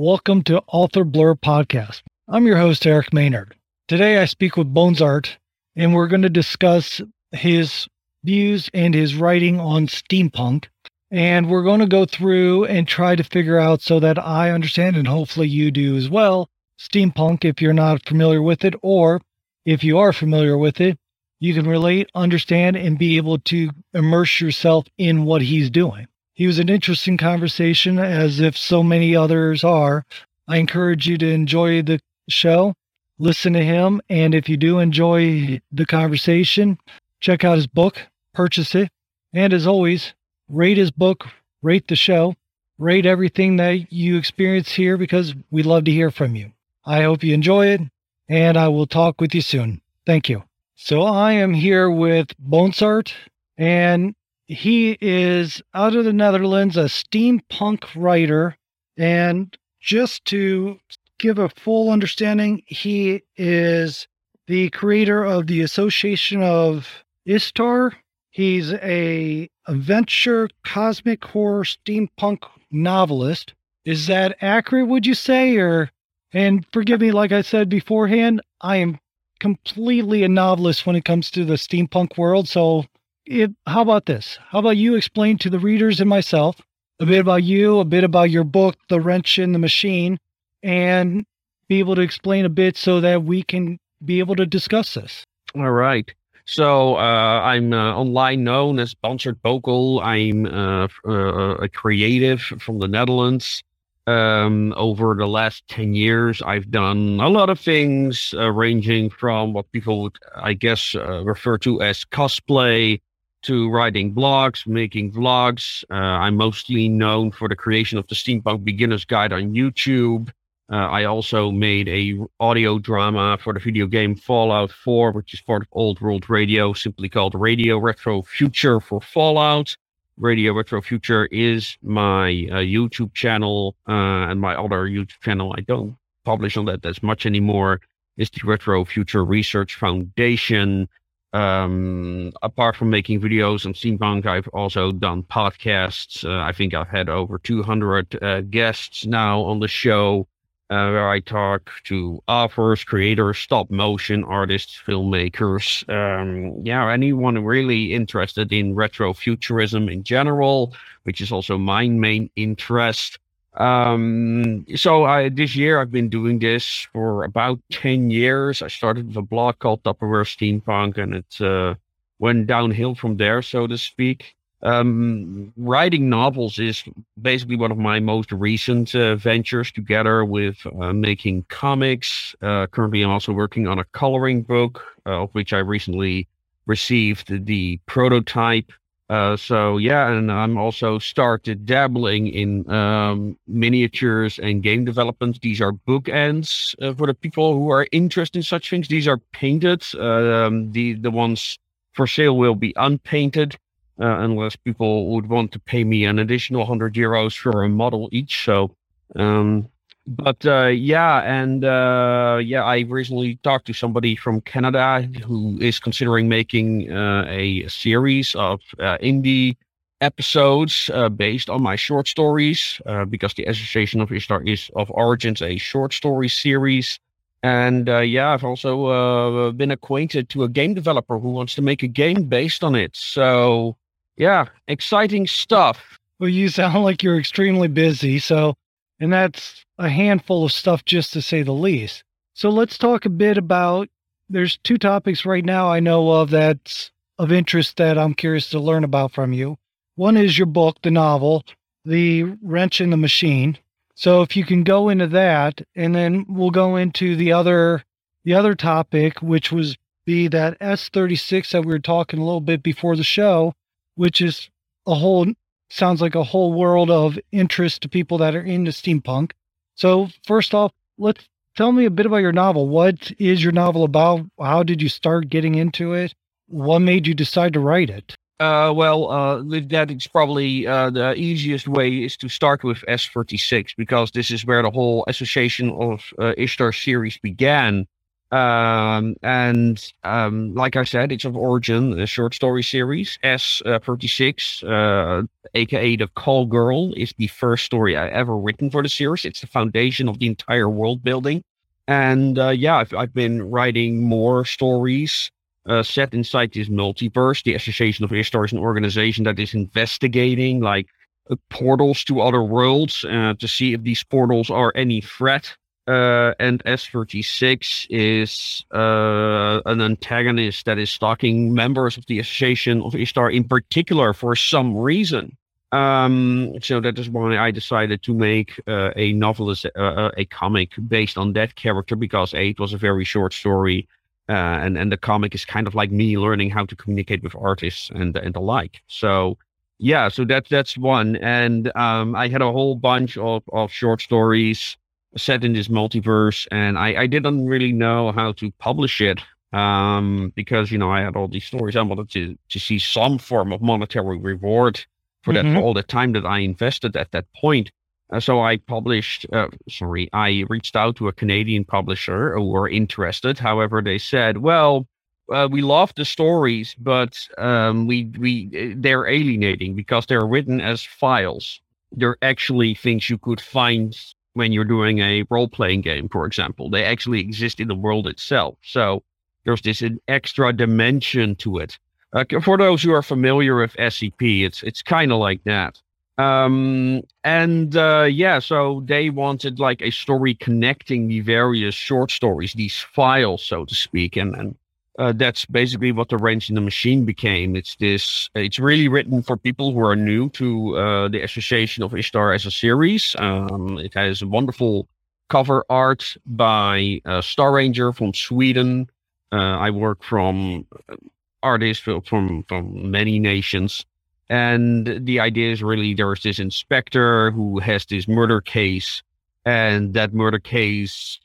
Welcome to Author Blurb Podcast. I'm your host, Eric Maynard. Today I speak with Bonsart, and we're going to discuss his views and his writing on steampunk. And we're going to go through and try to figure out so that I understand, and hopefully you do as well, steampunk if you're not familiar with it, or if you are familiar with it, you can relate, understand, and be able to immerse yourself in what he's doing. He was an interesting conversation, as if so many others are. I encourage you to enjoy the show, listen to him, and if you do enjoy the conversation, check out his book, purchase it, and as always, rate his book, rate the show, rate everything that you experience here because we love to hear from you. I hope you enjoy it, and I will talk with you soon. Thank you. So I am here with Bonsart, and he is out of the Netherlands, a steampunk writer. And just to give a full understanding, he is the creator of the Association of Ishtar. He's a adventure cosmic horror steampunk novelist. Is that accurate, would you say? Or and forgive me, like I said beforehand, I am completely a novelist when it comes to the steampunk world. So it, how about this? How about you explain to the readers and myself a bit about you, a bit about your book, The Wrench in the Machine, and be able to explain a bit so that we can be able to discuss this. All right. So uh, I'm uh, online known as Bonsart Bokel. I'm uh, uh, a creative from the Netherlands. Um, over the last 10 years, I've done a lot of things, uh, ranging from what people would, I guess, uh, refer to as cosplay to writing blogs, making vlogs. Uh, I'm mostly known for the creation of the Steampunk Beginner's Guide on YouTube. Uh, I also made a audio drama for the video game Fallout 4, which is part of Old World Radio, simply called Radio Retro Future for Fallout. Radio Retro Future is my uh, YouTube channel, uh, and my other YouTube channel I don't publish on that as much anymore. Is the Retro Future Research Foundation. Um, apart from making videos on steampunk, I've also done podcasts. Uh, I think I've had over 200 uh, guests now on the show, uh, where I talk to authors, creators, stop motion artists, filmmakers. Um, yeah, anyone really interested in retro futurism in general, which is also my main interest. Um, so I, this year I've been doing this for about 10 years. I started with a blog called Tupperware Steampunk and it uh, went downhill from there, so to speak. Um, writing novels is basically one of my most recent uh, ventures together with uh, making comics. Uh, currently, I'm also working on a coloring book, uh, of which I recently received the prototype. Uh, so yeah, and I'm also started dabbling in um, miniatures and game development. These are bookends uh, for the people who are interested in such things. These are painted. Um, the the ones for sale will be unpainted, uh, unless people would want to pay me an additional hundred euros for a model each. So um, but uh, yeah, and uh, yeah, I recently talked to somebody from Canada who is considering making uh, a series of uh, indie episodes uh, based on my short stories uh, because the Association of Ishtar is of Origins a short story series. And yeah, I've also been acquainted to a game developer who wants to make a game based on it. So yeah, exciting stuff. Well, you sound like you're extremely busy. So and that's a handful of stuff, just to say the least. So let's talk a bit about there's two topics right now I know of that's of interest that I'm curious to learn about from you. One is your book, the novel, The Wrench in the Machine. So if you can go into that and then we'll go into the other the other topic which was be that S36 that we were talking a little bit before the show, which is a whole sounds like a whole world of interest to people that are into steampunk. So, first off, let's tell me a bit about your novel. What is your novel about? How did you start getting into it? What made you decide to write it? Uh, well, uh, that is probably uh, the easiest way is to start with S36 because this is where the whole Association of uh, Ishtar series began. Um, and um, like I said, it's of origin a short story series. S36, uh, aka the Call Girl, is the first story I ever written for the series. It's the foundation of the entire world building. And uh, yeah, I've, I've been writing more stories uh, set inside this multiverse. The Association of Ishtar is an organization that is investigating like uh, portals to other worlds uh, to see if these portals are any threat uh, and S36 is uh, an antagonist that is stalking members of the Association of Ishtar in particular for some reason. Um, so that is why I decided to make uh, a novelist, uh, uh, a comic based on that character because it was a very short story, uh, and and the comic is kind of like me learning how to communicate with artists and and the like. So yeah, so that's that's one, and um, I had a whole bunch of of short stories set in this multiverse, and I, I didn't really know how to publish it um, because you know I had all these stories. I wanted to to see some form of monetary reward for mm-hmm. that all the time that I invested at that point. Uh, so I published. Uh, sorry, I reached out to a Canadian publisher who were interested. However, they said, "Well, uh, we love the stories, but um, we we they're alienating because they're written as files. They're actually things you could find when you're doing a role playing game, for example. They actually exist in the world itself. So there's this an extra dimension to it. Uh, for those who are familiar with SCP, it's it's kind of like that. Um, and uh, yeah, so they wanted like a story connecting the various short stories, these files, so to speak, and and uh, that's basically what the wrench in the machine became. It's this. It's really written for people who are new to uh, the Association of Ishtar as a series. Um, it has a wonderful cover art by uh, Star Ranger from Sweden. Uh, I work from uh, artists from from many nations, and the idea is really there's this inspector who has this murder case and that murder case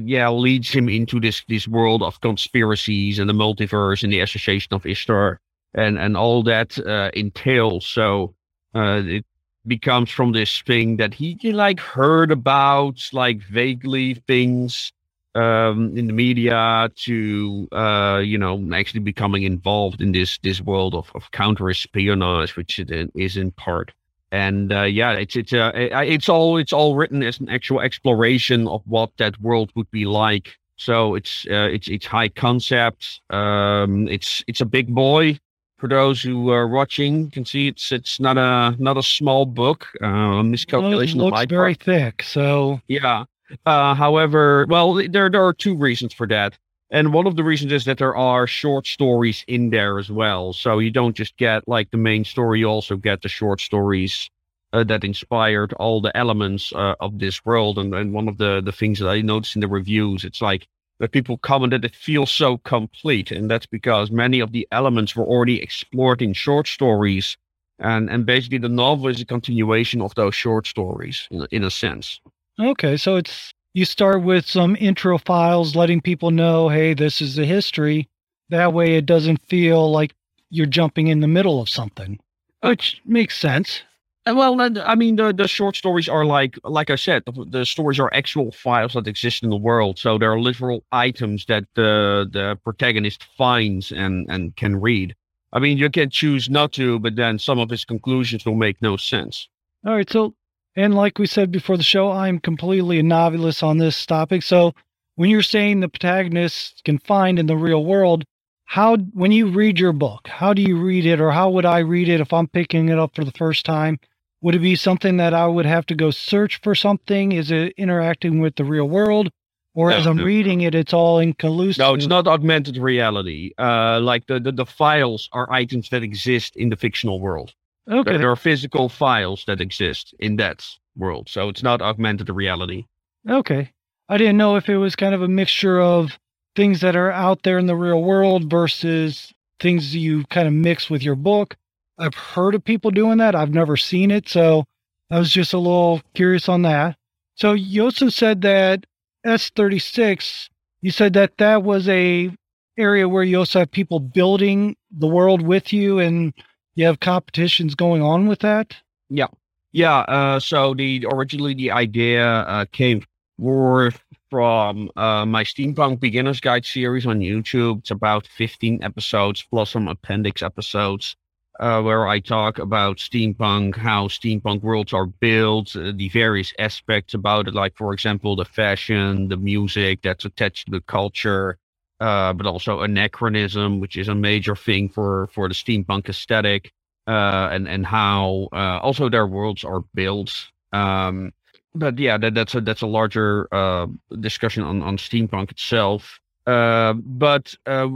yeah leads him into this this world of conspiracies and the multiverse and the association of ishtar and and all that uh, entails. So uh, it becomes from this thing that he like heard about like vaguely things um, in the media to uh, you know actually becoming involved in this this world of, of counter espionage which it is in part and uh, yeah, it's it's uh, it's all it's all written as an actual exploration of what that world would be like. So it's uh, it's it's high concept. Um, it's it's a big boy. For those who are watching, you can see it's it's not a not a small book. Uh, miscalculation. Well, it looks very part. thick. So yeah. Uh, however, well, there there are two reasons for that. And one of the reasons is that there are short stories in there as well. So you don't just get like the main story, you also get the short stories uh, that inspired all the elements uh, of this world. And, and one of the, the things that I noticed in the reviews, it's like that people commented it feels so complete. And that's because many of the elements were already explored in short stories. And, and basically, the novel is a continuation of those short stories in, in a sense. Okay. So it's you start with some intro files letting people know, hey, this is the history. That way it doesn't feel like you're jumping in the middle of something, which makes sense. Well, I mean, the, the short stories are like, like I said, the, the, stories are actual files that exist in the world. So there are literal items that the the protagonist finds and and can read. I mean, you can choose not to, but then some of his conclusions will make no sense. All right, so and like we said before the show, I'm completely a novice on this topic. So when you're saying the protagonists can find in the real world, how when you read your book, how do you read it or how would I read it if I'm picking it up for the first time? Would it be something that I would have to go search for something? Is it interacting with the real world? Or no, as I'm no, reading it, it's all in collusive. No, it's not augmented reality. Uh, like the, the, the files are items that exist in the fictional world. Okay. There are physical files that exist in that world. So it's not augmented reality. Okay. I didn't know if it was kind of a mixture of things that are out there in the real world versus things you kind of mix with your book. I've heard of people doing that. I've never seen it. So I was just a little curious on that. So you also said that S36, you said that that was a area where you also have people building the world with you and you have competitions going on with that? Yeah. Yeah. Uh, so the originally the idea uh, came forth from uh, my Steampunk Beginner's Guide series on YouTube. It's about 15 episodes plus some appendix episodes uh, where I talk about steampunk, how steampunk worlds are built, uh, the various aspects about it, like, for example, the fashion, the music that's attached to the culture, uh, but also anachronism, which is a major thing for, for the steampunk aesthetic, uh, and, and how uh, also their worlds are built. Um, but yeah, that, that's a that's a larger uh, discussion on, on steampunk itself. Uh, but uh,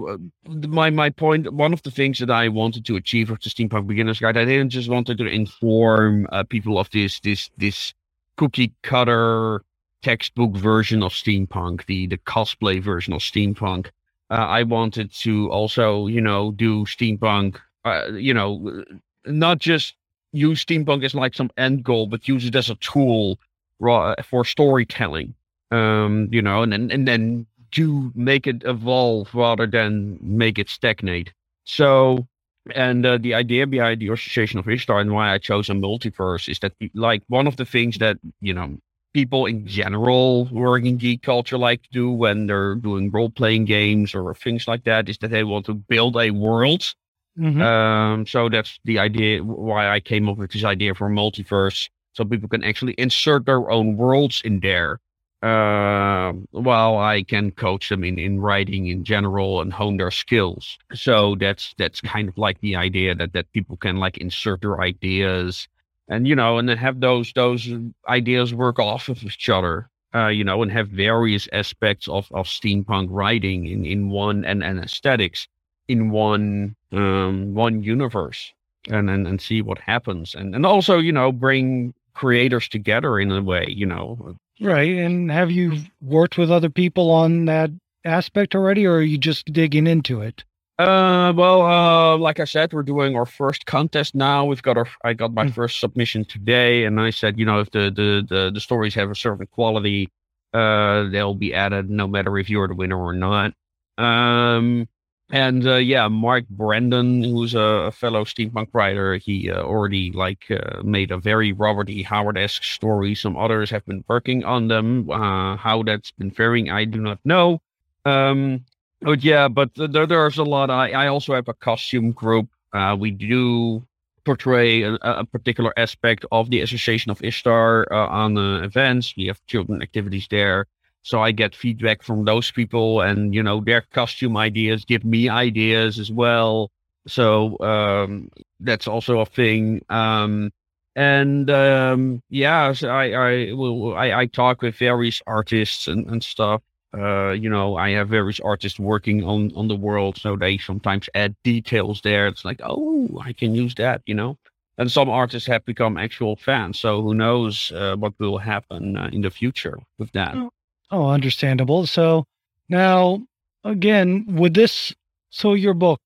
my my point, one of the things that I wanted to achieve with the Steampunk Beginner's Guide, I didn't just wanted to inform people of this this this cookie cutter textbook version of steampunk, the the cosplay version of steampunk. Uh, I wanted to also, you know, do steampunk, uh, you know, not just use steampunk as like some end goal, but use it as a tool for storytelling. Um, you know, and then and then to make it evolve rather than make it stagnate. So, and uh, the idea behind the Association of Ishtar and why I chose a multiverse is that, like, one of the things that, you know, people in general working geek culture like to do when they're doing role playing games or things like that is that they want to build a world. Mm-hmm. Um, so that's the idea why I came up with this idea for multiverse. So people can actually insert their own worlds in there uh, well, I can coach them in, in writing in general and hone their skills. So that's that's kind of like the idea that that people can like insert their ideas and you know and then have those those ideas work off of each other. Uh, you know, and have various aspects of, of steampunk writing in, in one and, and aesthetics in one um one universe and, and and see what happens and and also you know bring creators together in a way you know Right. And have you worked with other people on that aspect already, or are you just digging into it? Uh, well, uh, like I said, we're doing our first contest now. We've got our, I got my mm. first submission today, and I said, you know, if the, the, the, the stories have a certain quality, uh, they'll be added no matter if you're the winner or not. Um, and uh, yeah, Mark Brandon, who's a, a fellow steampunk writer, he uh, already like uh, made a very Robert E. Howard esque story. Some others have been working on them. Uh, how that's been faring, I do not know. Um, but yeah, but there, there's a lot. I, I also have a costume group. Uh, we do portray a, a, particular aspect of the Association of Ishtar uh, on events. We have children activities there. So I get feedback from those people and, you know, their costume ideas give me ideas as well. So um, that's also a thing. Um, and um, yeah, so I I, I I talk with various artists and, and stuff. Uh, you know, I have various artists working on on the world, so they sometimes add details there. It's like, oh, I can use that, you know. And some artists have become actual fans, so who knows uh, what will happen uh, in the future with that. Oh, Oh, understandable. So now, again, would this, so your book,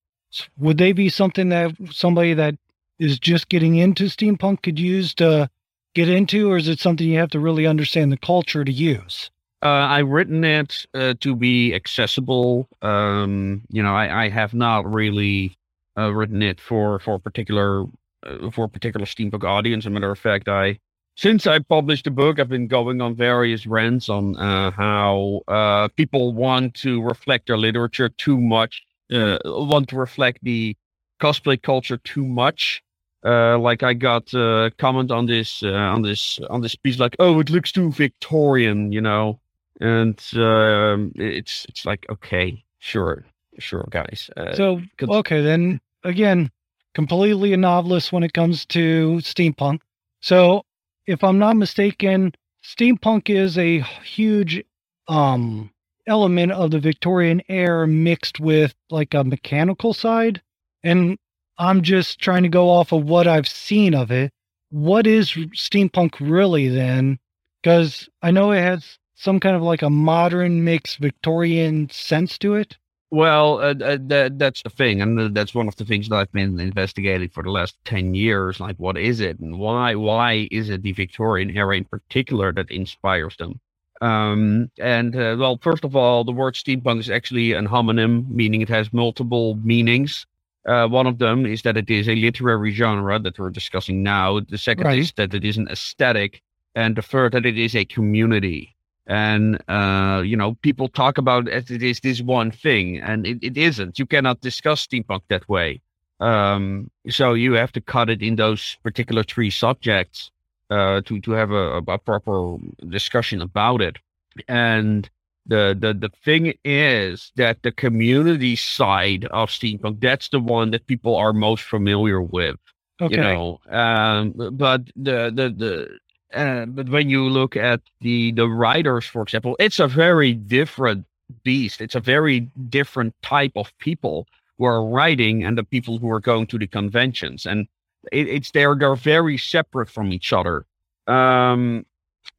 would they be something that somebody that is just getting into steampunk could use to get into, or is it something you have to really understand the culture to use? Uh, I've written it uh, to be accessible. Um, you know, I, I have not really uh, written it for for particular uh, for a particular steampunk audience. As a matter of fact, I since I published the book, I've been going on various rants on uh, how uh, people want to reflect their literature too much, uh, want to reflect the cosplay culture too much. Uh, like I got a comment on this uh, on this on this piece, like, "Oh, it looks too Victorian," you know, and um, it's it's like, okay, sure, sure, guys. Uh, so okay, then again, completely a novelist when it comes to steampunk. So if I'm not mistaken, steampunk is a huge um element of the Victorian era mixed with like a mechanical side. And I'm just trying to go off of what I've seen of it. What is steampunk really then? Because I know it has some kind of like a modern mixed Victorian sense to it. Well, uh, uh, that that's the thing, and that's one of the things that I've been investigating for the last ten years. Like, what is it, and why? Why is it the Victorian era in particular that inspires them? Um, and uh, well, first of all, the word steampunk is actually an homonym, meaning it has multiple meanings. Uh, one of them is that it is a literary genre that we're discussing now. The second right. is that it is an aesthetic, and the third that it is a community. And uh, you know, people talk about it, it is this one thing, and it, it isn't. You cannot discuss steampunk that way. Um, so you have to cut it in those particular three subjects uh, to to have a, a proper discussion about it. And the the the thing is that the community side of steampunk that's the one that people are most familiar with. Okay. You know, um, but the the the. Uh, but when you look at the the writers, for example, it's a very different beast. It's a very different type of people who are writing and the people who are going to the conventions, and it, it's they're they're very separate from each other. Um,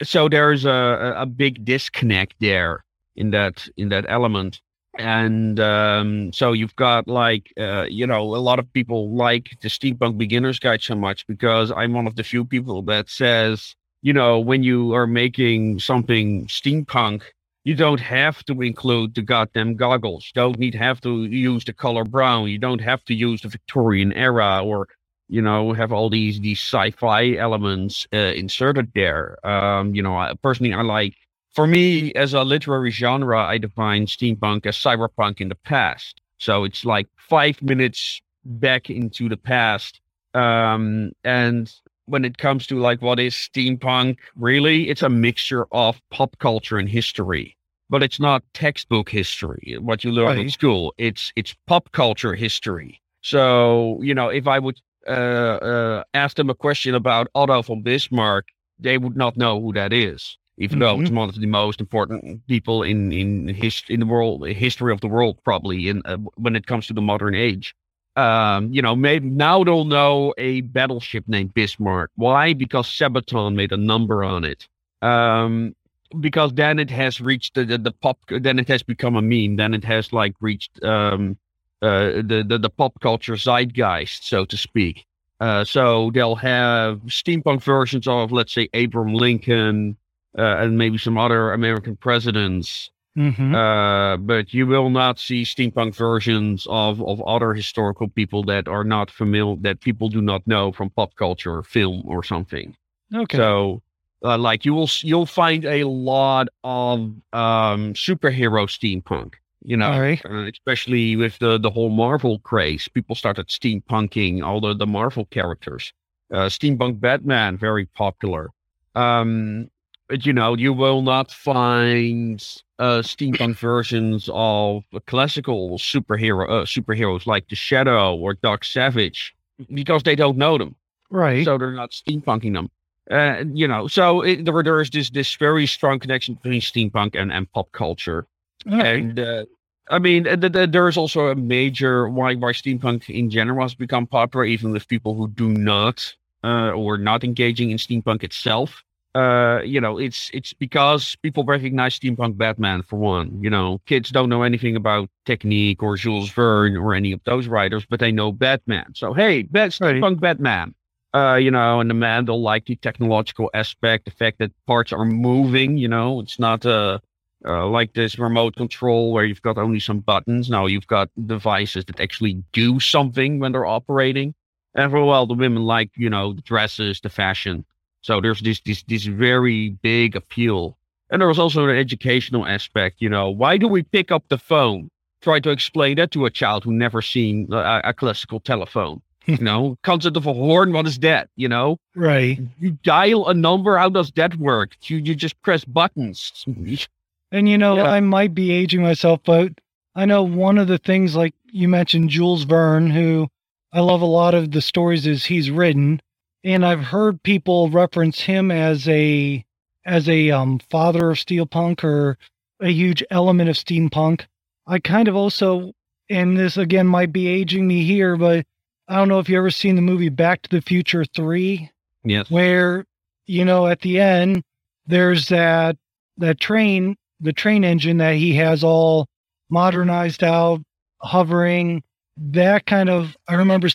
so there's a a big disconnect there in that in that element and um, so you've got like uh, you know a lot of people like the steampunk beginners guide so much because i'm one of the few people that says you know when you are making something steampunk you don't have to include the goddamn goggles you don't need have to use the color brown you don't have to use the victorian era or you know have all these these sci-fi elements uh, inserted there um, you know I, personally i like for me, as a literary genre, I define steampunk as cyberpunk in the past. So it's like five minutes back into the past. Um, and when it comes to like what is steampunk, really, it's a mixture of pop culture and history. But it's not textbook history, what you learn right. in school. It's it's pop culture history. So you know, if I would uh, uh, ask them a question about Otto von Bismarck, they would not know who that is even mm-hmm. though it's one of the most important people in in his in the world history of the world probably in uh, when it comes to the modern age um, you know maybe now they'll know a battleship named bismarck. Why? Because sabaton made a number on it. Um, because then it has reached the, the, the pop then it has become a meme. Then it has like reached um, uh, the, the the pop culture zeitgeist so to speak. Uh, so they'll have steampunk versions of let's say abraham lincoln uh, and maybe some other American presidents. Mm-hmm. Uh, but you will not see steampunk versions of, of other historical people that are not familiar, that people do not know from pop culture, or film, or something. Okay. So, uh, like you will you'll find a lot of um, superhero steampunk. You know, right. uh, especially with the the whole Marvel craze, people started steampunking all the the Marvel characters. Uh, steampunk Batman very popular. Um, you know, you will not find uh, steampunk versions of classical superhero uh, superheroes like the Shadow or Doc Savage because they don't know them. Right. So they're not steampunking them. Uh, you know, so it, there, there is this this very strong connection between steampunk and, and pop culture. And uh, I mean, the, the, there is also a major why why steampunk in general has become popular, even with people who do not uh, or not engaging in steampunk itself uh, you know, it's it's because people recognize steampunk Batman for one. You know, kids don't know anything about Technique or Jules Verne or any of those writers, but they know Batman. So hey, Bat- steampunk right. Batman. Uh, you know, and the man they'll like the technological aspect, the fact that parts are moving. You know, it's not uh, uh like this remote control where you've got only some buttons. Now you've got devices that actually do something when they're operating. And for a while, the women like you know the dresses, the fashion. So there's this this this very big appeal, and there was also an educational aspect. You know, why do we pick up the phone? Try to explain that to a child who never seen a, a classical telephone. you know, concept of a horn. What is that? You know, right? You dial a number. How does that work? You you just press buttons. and you know, yeah. I might be aging myself, but I know one of the things like you mentioned Jules Verne, who I love a lot of the stories is he's written and I've heard people reference him as a as a um, father of steampunk or a huge element of steampunk. I kind of also, and this again might be aging me here, but I don't know if you ever seen the movie Back to the Future Three. Yes. Where you know at the end there's that that train, the train engine that he has all modernized out, hovering. That kind of I remember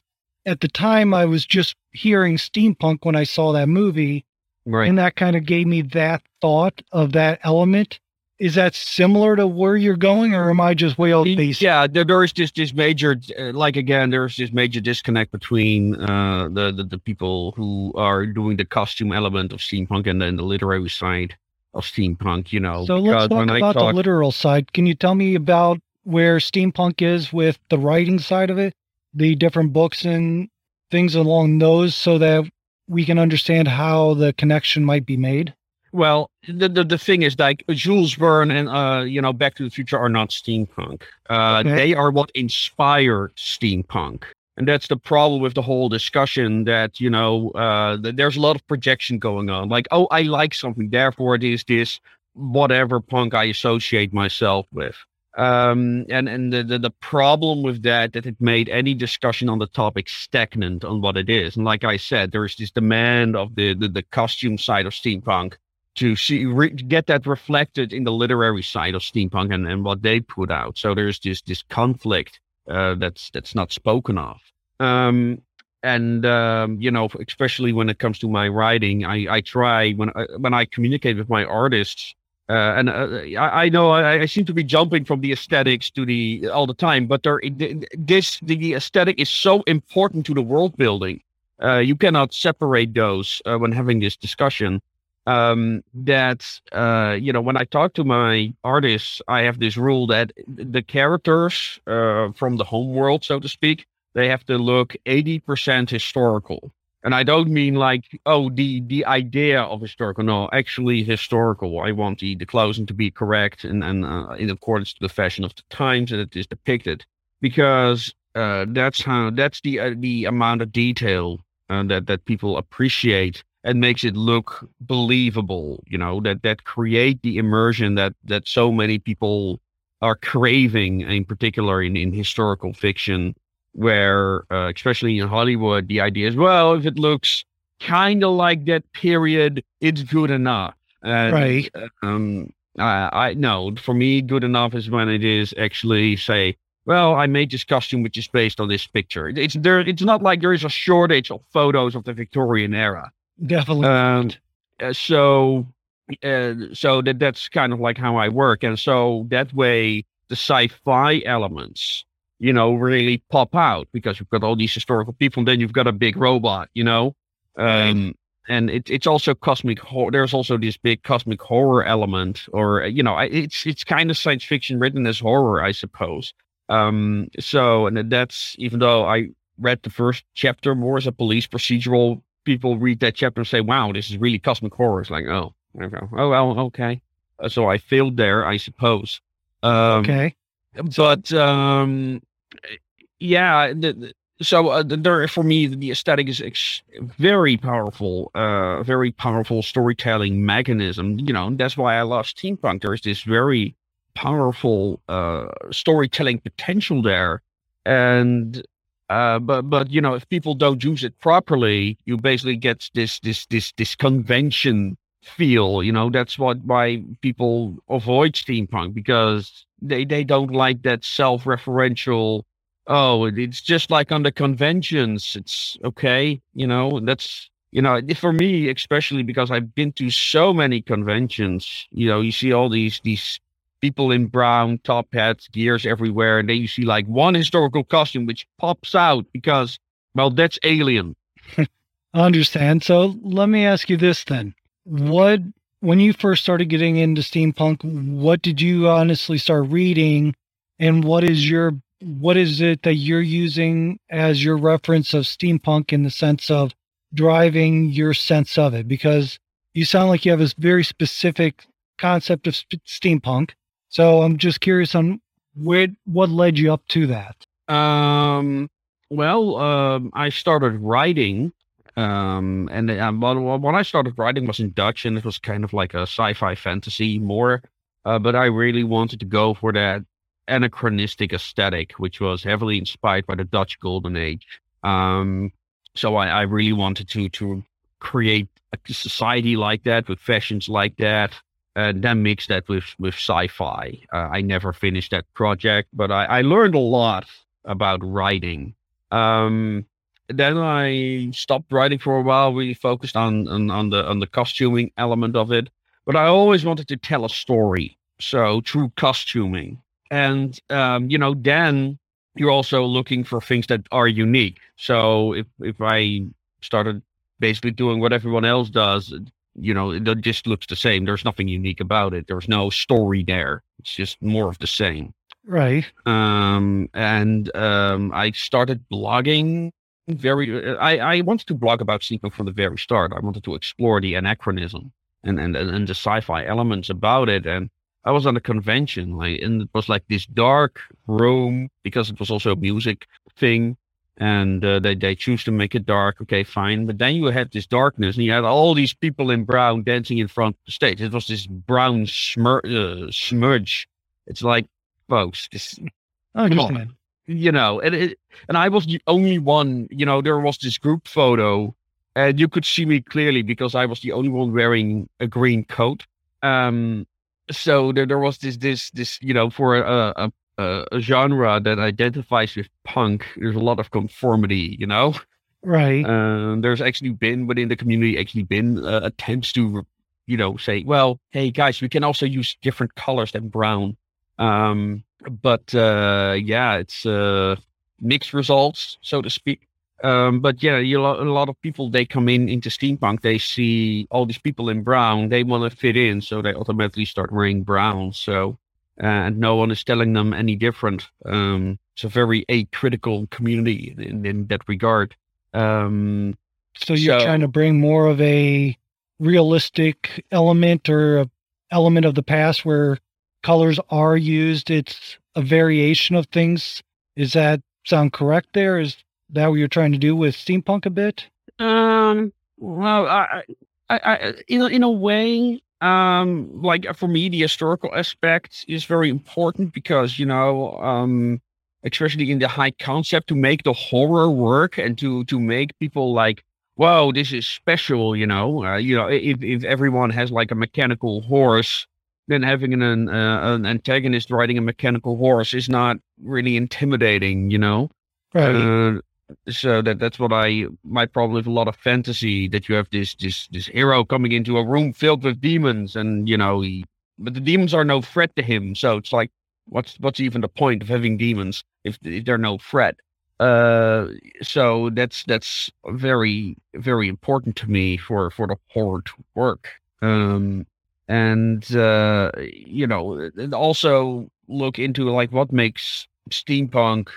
at the time I was just hearing steampunk when I saw that movie. Right. And that kind of gave me that thought of that element. Is that similar to where you're going, or am I just way off base? Yeah, there, is just this major, uh, like again, there's this major disconnect between uh, the, the, the people who are doing the costume element of steampunk and then the literary side of steampunk. You know, so let's talk about talk, the literal side. Can you tell me about where steampunk is with the writing side of it, the different books and things along those, so that we can understand how the connection might be made? Well, the, the, the thing is, like Jules Verne and uh, you know, Back to the Future are not steampunk. Uh, okay. They are what inspired steampunk, and that's the problem with the whole discussion. That you know, uh, there's a lot of projection going on. Like, oh, I like something, therefore it is this whatever punk I associate myself with. Um, and and the, the, the problem with that that it made any discussion on the topic stagnant on what it is. And like I said, there is this demand of the the, the costume side of steampunk to see re, get that reflected in the literary side of steampunk and, and what they put out. So there's this this conflict uh, that's that's not spoken of. Um, and um, you know, especially when it comes to my writing, I, I try when I, when I communicate with my artists uh, and uh, I, I, know I, I, seem to be jumping from the aesthetics to the all the time, but there, this the aesthetic is so important to the world building. Uh, you cannot separate those uh, when having this discussion. Um, that uh, you know, when I talk to my artists, I have this rule that the characters uh, from the home world, so to speak, they have to look eighty percent historical and I don't mean like oh the the idea of historical. No, actually historical. I want the the clothing to be correct and and uh, in accordance to the fashion of the times that it is depicted, because uh, that's how that's the uh, the amount of detail uh, that that people appreciate and makes it look believable. You know that that create the immersion that that so many people are craving, in particular in in historical fiction where uh, especially in Hollywood, the idea is well, if it looks kind of like that period, it's good enough. Uh, right. Um, I, I no, for me, good enough is when it is actually say, well, I made this costume which is based on this picture. It's there. It's not like there is a shortage of photos of the Victorian era. Definitely. Um, uh, so, uh, so that that's kind of like how I work, and so that way the sci-fi elements you know, really pop out because you've got all these historical people and then you've got a big robot, you know? Um, and it, it's also cosmic horror. There's also this big cosmic horror element, or, you know, it's, it's kind of science fiction written as horror, I suppose. Um, so, and that's even though I read the first chapter more as a police procedural, people read that chapter and say, wow, this is really cosmic horror. It's like, oh, oh, well, okay. Uh, so I failed there, I suppose. Um, okay but um, yeah, the, the, so uh, there for me the aesthetic is ex- very powerful, uh, very powerful storytelling mechanism. You know, that's why I love steampunk. There's this very powerful uh, storytelling potential there, and uh, but but you know if people don't use it properly, you basically get this this this this convention feel. You know, that's what why people avoid steampunk because they they don't like that self-referential oh it's just like on the conventions it's okay you know that's you know for me especially because i've been to so many conventions you know you see all these these people in brown top hats gears everywhere and then you see like one historical costume which pops out because well that's alien. I understand. So let me ask you this then. What when you first started getting into steampunk, what did you honestly start reading, and what is your what is it that you're using as your reference of steampunk in the sense of driving your sense of it? Because you sound like you have a very specific concept of steampunk. So I'm just curious on where what led you up to that. Um. Well, um, I started writing um, and um, when I started writing was in Dutch, and it was kind of like a sci-fi fantasy more. Uh, but I really wanted to go for that anachronistic aesthetic, which was heavily inspired by the Dutch Golden Age. Um, so I, I really wanted to to create a society like that with fashions like that, and then mix that with with sci-fi. Uh, I never finished that project, but I, I learned a lot about writing. Um, then I stopped writing for a while, really focused on, on, on the on the costuming element of it. But I always wanted to tell a story, so through costuming, and um, you know, then you're also looking for things that are unique. So if if I started basically doing what everyone else does, you know, it just looks the same. There's nothing unique about it. There's no story there. It's just more of the same. Right. Um, and um, I started blogging very. I I wanted to blog about steampunk from the very start. I wanted to explore the anachronism and and and the sci-fi elements about it. And I was on a convention, like, and it was like this dark room because it was also a music thing and uh, they they choose to make it dark. Okay, fine. But then you had this darkness, and you had all these people in brown dancing in front of the stage. It was this brown smur- uh, smudge. It's like, folks, this. Oh, come on. You know, and it, and I was the only one. You know, there was this group photo, and you could see me clearly because I was the only one wearing a green coat. Um, so there, there was this this this you know for a, a uh, a genre that identifies with punk, there's a lot of conformity, you know? Right. Um, there's actually been within the community actually been uh, attempts to, you know, say, well, hey guys, we can also use different colors than brown. Um, but uh, yeah, it's uh, mixed results, so to speak. Um, but yeah, you a lot of people they come in into steampunk, they see all these people in brown, they want to fit in, so they automatically start wearing brown. So and no one is telling them any different. Um, it's a very acritical community in, in that regard. Um, so you're so, trying to bring more of a realistic element or a element of the past where colors are used. It's a variation of things. Is that sound correct? There is that what you're trying to do with steampunk a bit? Um. Well, I, I, I in a, in a way, um like uh, for me the historical aspect is very important because you know um especially in the high concept to make the horror work and to to make people like whoa this is special you know uh, you know if if everyone has like a mechanical horse then having an uh, an antagonist riding a mechanical horse is not really intimidating you know? Right. Uh, so that that's what I my problem with a lot of fantasy that you have this this this hero coming into a room filled with demons and you know he but the demons are no threat to him. So it's like what's what's even the point of having demons if, if they're no threat? Uh so that's that's very very important to me for for the horror to work. Um and uh you know also look into like what makes steampunk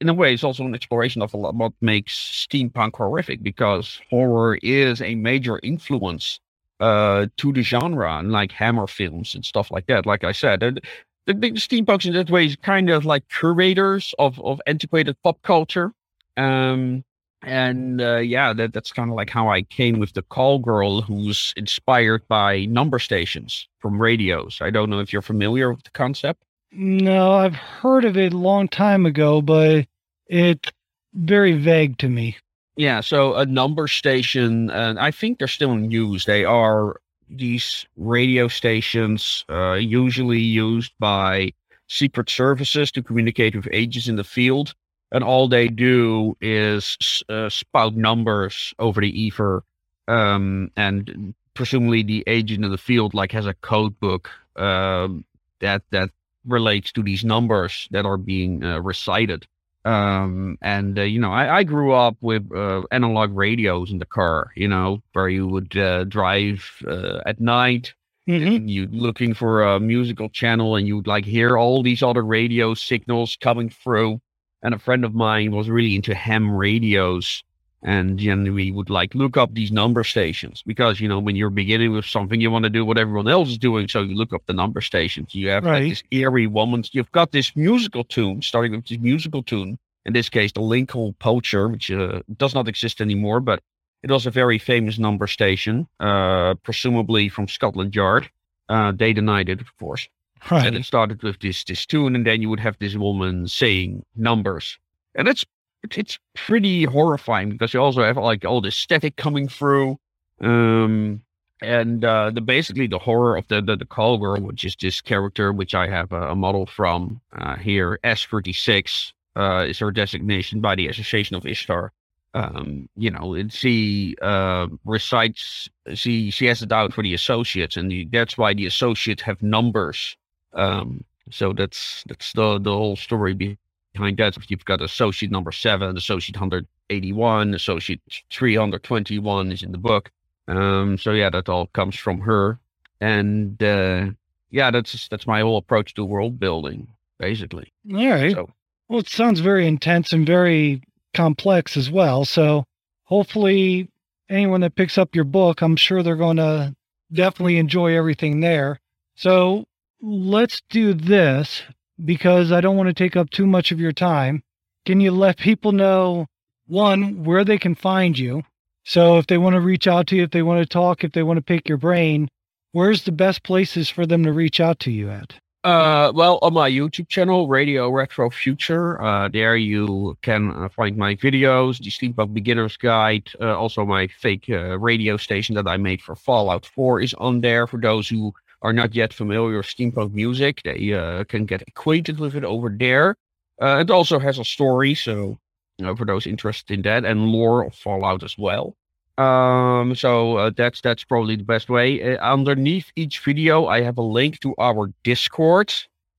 in a way, it's also an exploration of a lot what makes steampunk horrific because horror is a major influence uh, to the genre, and like Hammer films and stuff like that. Like I said, the, the, the steampunks in that way is kind of like curators of of antiquated pop culture. Um, and uh, yeah, that that's kind of like how I came with the call girl, who's inspired by number stations from radios. I don't know if you're familiar with the concept. No, I've heard of it a long time ago, but it's very vague to me. Yeah, so a number station, and I think they're still in use. They are these radio stations, uh, usually used by secret services to communicate with agents in the field. And all they do is uh, spout numbers over the ether. Um, and presumably the agent in the field like has a code book um, that that relates to these numbers that are being uh, recited. Um, and uh, you know, I, I, grew up with uh, analog radios in the car. You know, where you would uh, drive uh, at night. Mm-hmm. You looking for a musical channel, and you'd like hear all these other radio signals coming through. And a friend of mine was really into ham radios, and then we would like look up these number stations because you know when you're beginning with something you want to do what everyone else is doing. So you look up the number stations. You have right. like this eerie woman. You've got this musical tune starting with this musical tune. In this case the lincolnshire poacher which uh, does not exist anymore but it was a very famous number station uh, presumably from scotland yard uh, they denied it of course right. and it started with this this tune and then you would have this woman saying numbers and it's it's pretty horrifying because you also have like all the static coming through. Um, and uh, the basically the horror of the the, the call girl, which is this character which I have a, a model from uh, here, S36 uh, is her designation by the Association of Ishtar. Um, you know, and she uh, recites, she she has it out for the associates, and the, that's why the associates have numbers. Um, so that's that's the the whole story behind that, you've got associate number seven, associate 181, associate 321 is in the book. Um, so yeah, that all comes from her, and uh, yeah, that's that's my whole approach to world building, basically. All right. So Well, it sounds very intense and very complex as well. So hopefully, anyone that picks up your book, I'm sure they're going to definitely enjoy everything there. So let's do this because I don't want to take up too much of your time. Can you let people know, one, where they can find you? So if they want to reach out to you, if they want to talk, if they want to pick your brain, where's the best places for them to reach out to you at? Uh, well, on my YouTube channel, Radio Retro Future, uh, there you can uh, find my videos, the Steampunk Beginner's Guide, uh, also my fake uh, radio station that I made for Fallout 4 is on there. For those who are not yet familiar with steampunk music, they uh, can get acquainted with it over there. Uh, it also has a story, so you know, for those interested in that, and lore of Fallout as well. Um, so uh, that's that's probably the best way. Uh, underneath each video, I have a link to our Discord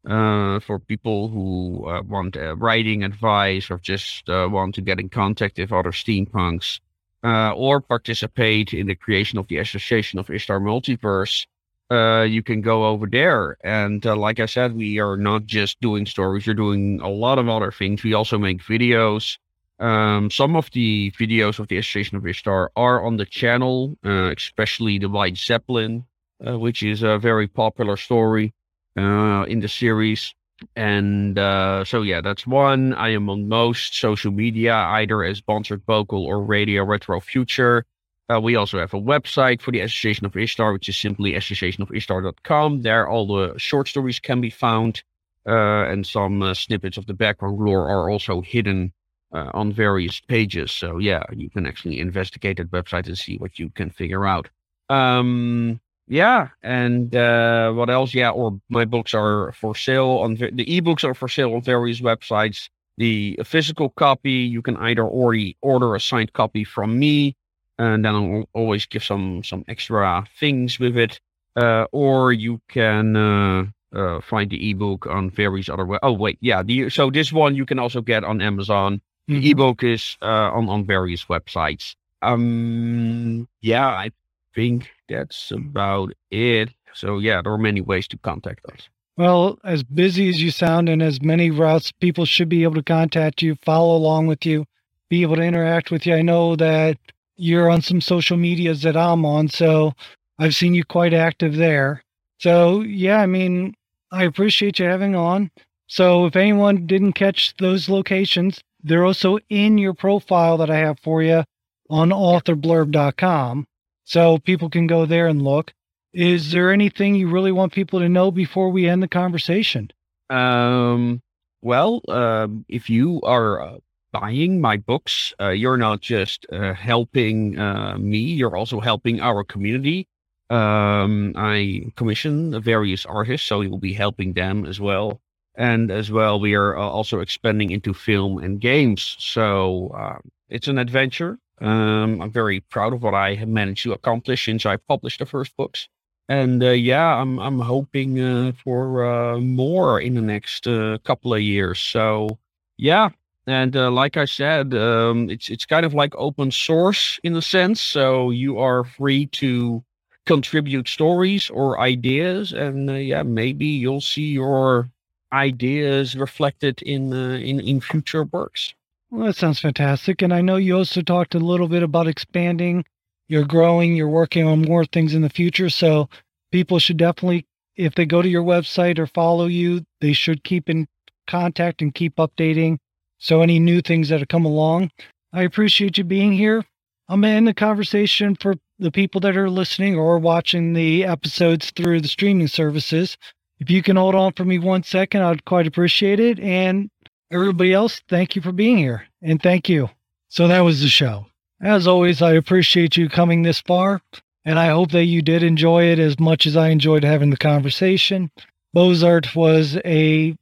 uh, for people who uh, want writing advice or just want to get in contact with other steampunks or participate in the creation of the Association of Ishtar Multiverse. Uh, you can go over there. And uh, like I said, we are not just doing stories, we're doing a lot of other things. We also make videos. Um, some of the videos of the Association of Ishtar are on the channel, uh, especially the White Zeppelin, uh, which is a very popular story uh, in the series. And uh, so, yeah, that's one. I am on most social media, either as Bonsart Bokel or Radio Retro Future. Uh, we also have a website for the Association of Ishtar, which is simply associationofishtar.com. There, all the short stories can be found, uh, and some uh, snippets of the background lore are also hidden uh, on various pages. So, yeah, you can actually investigate that website and see what you can figure out. Um, yeah, and uh, what else? Yeah, or my books are for sale on the ebooks are for sale on various websites. The physical copy you can either already order a signed copy from me and then I'll always give some some extra things with it. Uh, or you can uh, uh, find the ebook on various other. We- oh wait, yeah. The, so this one you can also get on Amazon. The Mhm. ebook is uh, on on various websites. Um, yeah, I think that's about it. So yeah, there are many ways to contact us. Well, as busy as you sound and as many routes people should be able to contact you, follow along with you, be able to interact with you. I know that you're on some social medias that I'm on, so I've seen you quite active there. So, yeah, I mean, I appreciate you having on. So, if anyone didn't catch those locations, they're also in your profile that I have for you on authorblurb.com. So, people can go there and look. Is there anything you really want people to know before we end the conversation? Um, well, um, if you are uh, buying my books, uh, you're not just uh, helping uh, me, you're also helping our community. Um, I commission various artists, so you'll be helping them as well. And as well, we are uh, also expanding into film and games. So uh, it's an adventure. Um, I'm very proud of what I have managed to accomplish since I published the first books. And uh, yeah, I'm I'm hoping uh, for more in the next couple of years. So yeah, and uh, like I said, um, it's it's kind of like open source in a sense. So you are free to contribute stories or ideas, and uh, yeah, maybe you'll see your ideas reflected in uh, in in future works. Well, that sounds fantastic. And I know you also talked a little bit about expanding. You're growing, you're working on more things in the future. So people should definitely, if they go to your website or follow you, they should keep in contact and keep updating. So any new things that have come along, I appreciate you being here. I'm end the conversation for the people that are listening or watching the episodes through the streaming services. If you can hold on for me one second, I'd quite appreciate it. And everybody else, thank you for being here. And thank you. So that was the show. As always, I appreciate you coming this far, and I hope that you did enjoy it as much as I enjoyed having the conversation. Bonsart was a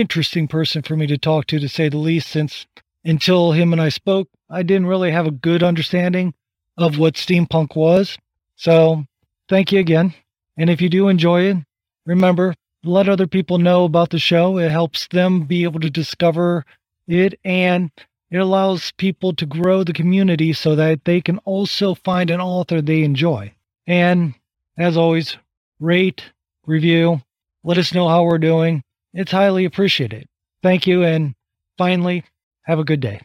interesting person for me to talk to, to say the least, since until him and I spoke, I didn't really have a good understanding of what steampunk was. So thank you again. And if you do enjoy it, remember, let other people know about the show. It helps them be able to discover it and it allows people to grow the community so that they can also find an author they enjoy. And as always, rate, review, let us know how we're doing. It's highly appreciated. Thank you. And finally, have a good day.